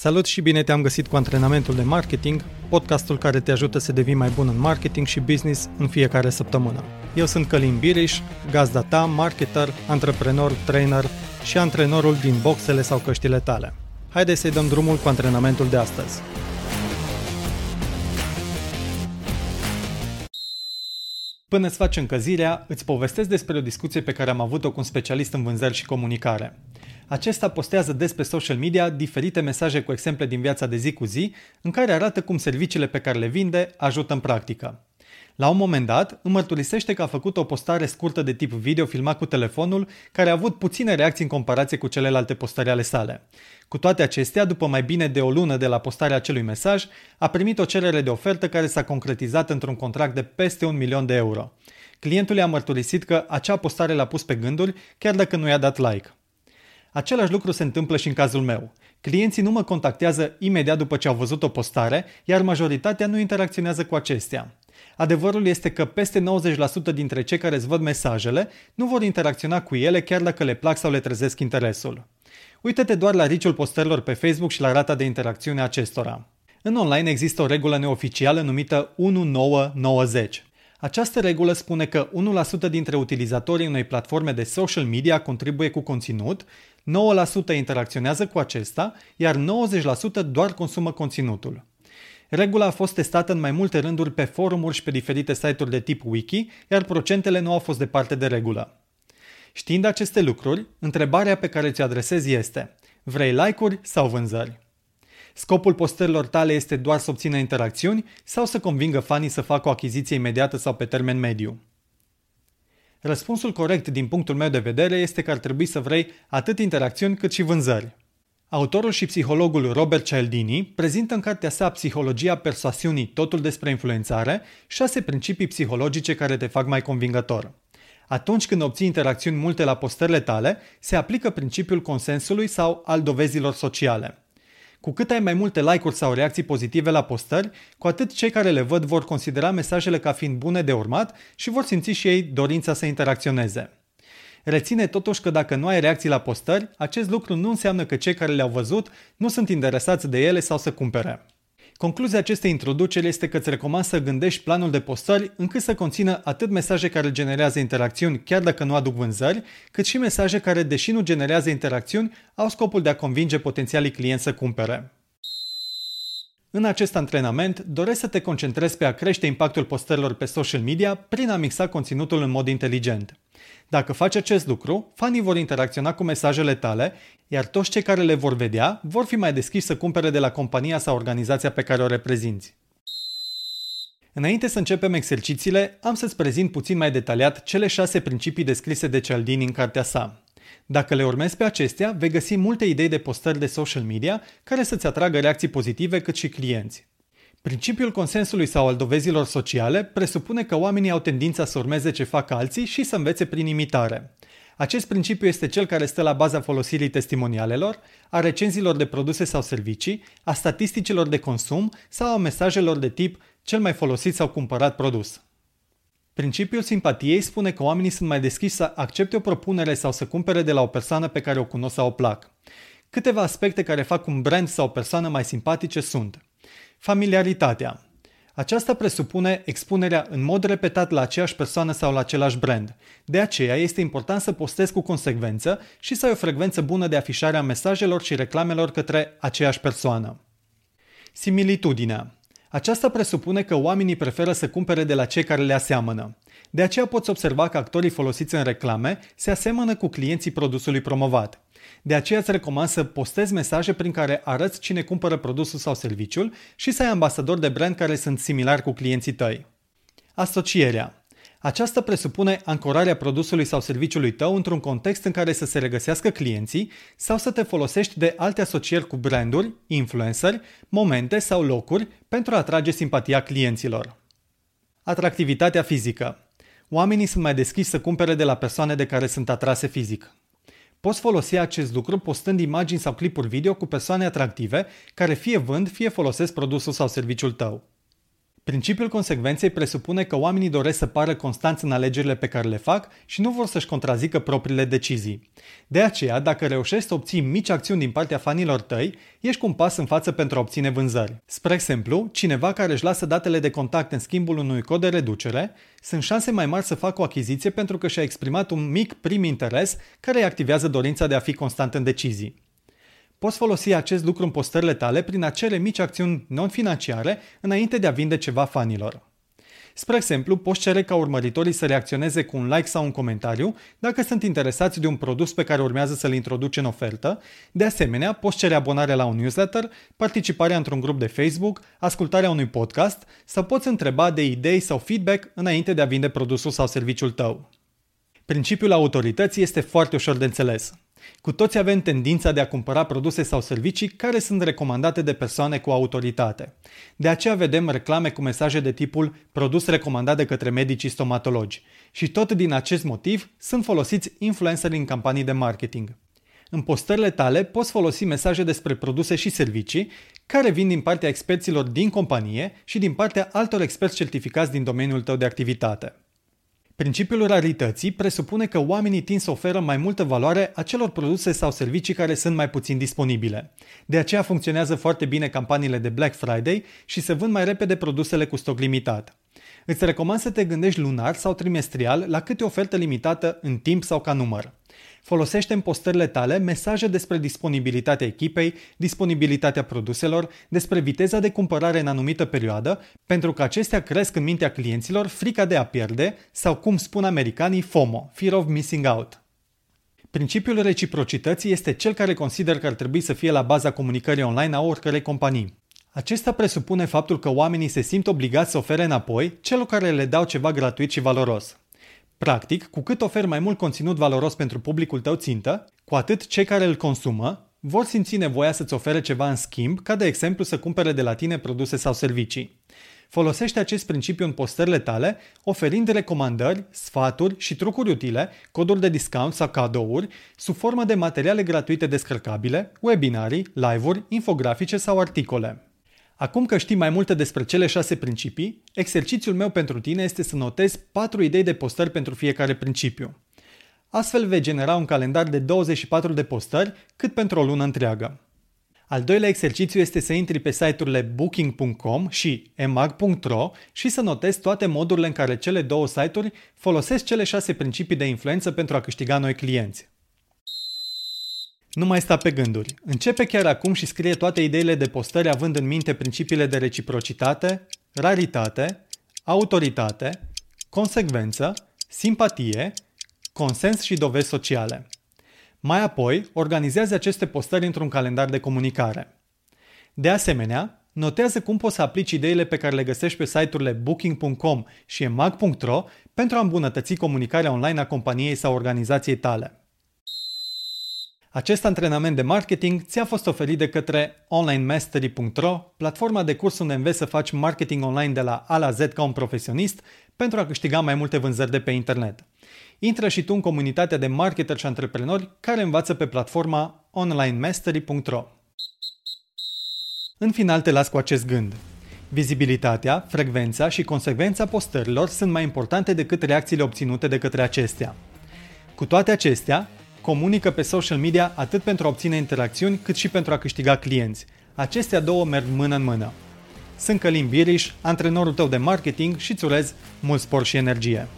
Salut și bine te-am găsit cu antrenamentul de marketing, podcastul care te ajută să devii mai bun în marketing și business în fiecare săptămână. Eu sunt Călin Biriș, gazda ta, marketer, antreprenor, trainer și antrenorul din boxele sau căștile tale. Haideți să-i dăm drumul cu antrenamentul de astăzi. Până îți faci încăzirea, îți povestesc despre o discuție pe care am avut-o cu un specialist în vânzări și comunicare. Acesta postează des pe social media diferite mesaje cu exemple din viața de zi cu zi, în care arată cum serviciile pe care le vinde ajută în practică. La un moment dat, îmi mărturisește că a făcut o postare scurtă de tip video filmat cu telefonul, care a avut puține reacții în comparație cu celelalte postări ale sale. Cu toate acestea, după mai bine de o lună de la postarea acelui mesaj, a primit o cerere de ofertă care s-a concretizat într-un contract de peste un milion de euro. Clientul i-a mărturisit că acea postare l-a pus pe gânduri, chiar dacă nu i-a dat like. Același lucru se întâmplă și în cazul meu. Clienții nu mă contactează imediat după ce au văzut o postare, iar majoritatea nu interacționează cu acestea. Adevărul este că peste 90% dintre cei care îți văd mesajele nu vor interacționa cu ele chiar dacă le plac sau le trezesc interesul. Uită-te doar la riciul postărilor pe Facebook și la rata de interacțiune a acestora. În online există o regulă neoficială numită 1990. Această regulă spune că 1% dintre utilizatorii unei platforme de social media contribuie cu conținut, 9% interacționează cu acesta, iar 90% doar consumă conținutul. Regula a fost testată în mai multe rânduri pe forumuri și pe diferite site-uri de tip wiki, iar procentele nu au fost departe de regulă. Știind aceste lucruri, întrebarea pe care ți-o adresezi este Vrei like-uri sau vânzări? Scopul postărilor tale este doar să obțină interacțiuni sau să convingă fanii să facă o achiziție imediată sau pe termen mediu? Răspunsul corect din punctul meu de vedere este că ar trebui să vrei atât interacțiuni cât și vânzări. Autorul și psihologul Robert Cialdini prezintă în cartea sa Psihologia persoasiunii, totul despre influențare, șase principii psihologice care te fac mai convingător. Atunci când obții interacțiuni multe la postările tale, se aplică principiul consensului sau al dovezilor sociale. Cu cât ai mai multe like-uri sau reacții pozitive la postări, cu atât cei care le văd vor considera mesajele ca fiind bune de urmat și vor simți și ei dorința să interacționeze. Reține totuși că dacă nu ai reacții la postări, acest lucru nu înseamnă că cei care le-au văzut nu sunt interesați de ele sau să cumpere. Concluzia acestei introduceri este că îți recomand să gândești planul de postări încât să conțină atât mesaje care generează interacțiuni chiar dacă nu aduc vânzări, cât și mesaje care, deși nu generează interacțiuni, au scopul de a convinge potențialii clienți să cumpere. În acest antrenament, doresc să te concentrezi pe a crește impactul postărilor pe social media prin a mixa conținutul în mod inteligent. Dacă faci acest lucru, fanii vor interacționa cu mesajele tale, iar toți cei care le vor vedea vor fi mai deschiși să cumpere de la compania sau organizația pe care o reprezinți. Înainte să începem exercițiile, am să-ți prezint puțin mai detaliat cele șase principii descrise de Cialdini în cartea sa. Dacă le urmezi pe acestea, vei găsi multe idei de postări de social media care să-ți atragă reacții pozitive cât și clienți. Principiul consensului sau al dovezilor sociale presupune că oamenii au tendința să urmeze ce fac alții și să învețe prin imitare. Acest principiu este cel care stă la baza folosirii testimonialelor, a recenzilor de produse sau servicii, a statisticilor de consum sau a mesajelor de tip cel mai folosit sau cumpărat produs. Principiul simpatiei spune că oamenii sunt mai deschiși să accepte o propunere sau să cumpere de la o persoană pe care o cunosc sau o plac. Câteva aspecte care fac un brand sau o persoană mai simpatice sunt Familiaritatea. Aceasta presupune expunerea în mod repetat la aceeași persoană sau la același brand. De aceea este important să postezi cu consecvență și să ai o frecvență bună de afișare a mesajelor și reclamelor către aceeași persoană. Similitudinea. Aceasta presupune că oamenii preferă să cumpere de la cei care le aseamănă. De aceea poți observa că actorii folosiți în reclame se asemănă cu clienții produsului promovat. De aceea îți recomand să postezi mesaje prin care arăți cine cumpără produsul sau serviciul și să ai ambasadori de brand care sunt similari cu clienții tăi. Asocierea. Aceasta presupune ancorarea produsului sau serviciului tău într-un context în care să se regăsească clienții sau să te folosești de alte asocieri cu branduri, influenceri, momente sau locuri pentru a atrage simpatia clienților. Atractivitatea fizică. Oamenii sunt mai deschiși să cumpere de la persoane de care sunt atrase fizic. Poți folosi acest lucru postând imagini sau clipuri video cu persoane atractive care fie vând, fie folosesc produsul sau serviciul tău. Principiul consecvenței presupune că oamenii doresc să pară constanți în alegerile pe care le fac și nu vor să-și contrazică propriile decizii. De aceea, dacă reușești să obții mici acțiuni din partea fanilor tăi, ești cu un pas în față pentru a obține vânzări. Spre exemplu, cineva care își lasă datele de contact în schimbul unui cod de reducere, sunt șanse mai mari să facă o achiziție pentru că și-a exprimat un mic prim interes care îi activează dorința de a fi constant în decizii. Poți folosi acest lucru în postările tale prin acele mici acțiuni non-financiare înainte de a vinde ceva fanilor. Spre exemplu, poți cere ca urmăritorii să reacționeze cu un like sau un comentariu dacă sunt interesați de un produs pe care urmează să-l introduci în ofertă. De asemenea, poți cere abonarea la un newsletter, participarea într-un grup de Facebook, ascultarea unui podcast sau poți întreba de idei sau feedback înainte de a vinde produsul sau serviciul tău. Principiul autorității este foarte ușor de înțeles. Cu toți avem tendința de a cumpăra produse sau servicii care sunt recomandate de persoane cu autoritate. De aceea vedem reclame cu mesaje de tipul produs recomandat de către medicii stomatologi. Și tot din acest motiv sunt folosiți influenceri în campanii de marketing. În postările tale poți folosi mesaje despre produse și servicii care vin din partea experților din companie și din partea altor experți certificați din domeniul tău de activitate. Principiul rarității presupune că oamenii tind să oferă mai multă valoare acelor produse sau servicii care sunt mai puțin disponibile. De aceea funcționează foarte bine campaniile de Black Friday și se vând mai repede produsele cu stoc limitat. Îți recomand să te gândești lunar sau trimestrial la câte ofertă limitată în timp sau ca număr. Folosește în postările tale mesaje despre disponibilitatea echipei, disponibilitatea produselor, despre viteza de cumpărare în anumită perioadă, pentru că acestea cresc în mintea clienților frica de a pierde sau, cum spun americanii, FOMO, Fear of Missing Out. Principiul reciprocității este cel care consider că ar trebui să fie la baza comunicării online a oricărei companii. Acesta presupune faptul că oamenii se simt obligați să ofere înapoi celor care le dau ceva gratuit și valoros. Practic, cu cât oferi mai mult conținut valoros pentru publicul tău țintă, cu atât cei care îl consumă vor simți nevoia să-ți ofere ceva în schimb, ca de exemplu să cumpere de la tine produse sau servicii. Folosește acest principiu în postările tale, oferind recomandări, sfaturi și trucuri utile, coduri de discount sau cadouri, sub formă de materiale gratuite descărcabile, webinarii, live-uri, infografice sau articole. Acum că știi mai multe despre cele șase principii, exercițiul meu pentru tine este să notezi patru idei de postări pentru fiecare principiu. Astfel vei genera un calendar de 24 de postări cât pentru o lună întreagă. Al doilea exercițiu este să intri pe site-urile booking.com și emag.ro și să notezi toate modurile în care cele două site-uri folosesc cele șase principii de influență pentru a câștiga noi clienți. Nu mai sta pe gânduri. Începe chiar acum și scrie toate ideile de postări având în minte principiile de reciprocitate, raritate, autoritate, consecvență, simpatie, consens și dovezi sociale. Mai apoi, organizează aceste postări într-un calendar de comunicare. De asemenea, notează cum poți să aplici ideile pe care le găsești pe site-urile booking.com și emag.ro pentru a îmbunătăți comunicarea online a companiei sau organizației tale. Acest antrenament de marketing ți-a fost oferit de către onlinemastery.ro, platforma de curs unde înveți să faci marketing online de la A la Z ca un profesionist pentru a câștiga mai multe vânzări de pe internet. Intră și tu în comunitatea de marketeri și antreprenori care învață pe platforma onlinemastery.ro. În final te las cu acest gând. Vizibilitatea, frecvența și consecvența postărilor sunt mai importante decât reacțiile obținute de către acestea. Cu toate acestea, comunică pe social media atât pentru a obține interacțiuni cât și pentru a câștiga clienți. Acestea două merg mână în mână. Sunt Călim Biriș, antrenorul tău de marketing și îți urez mult spor și energie.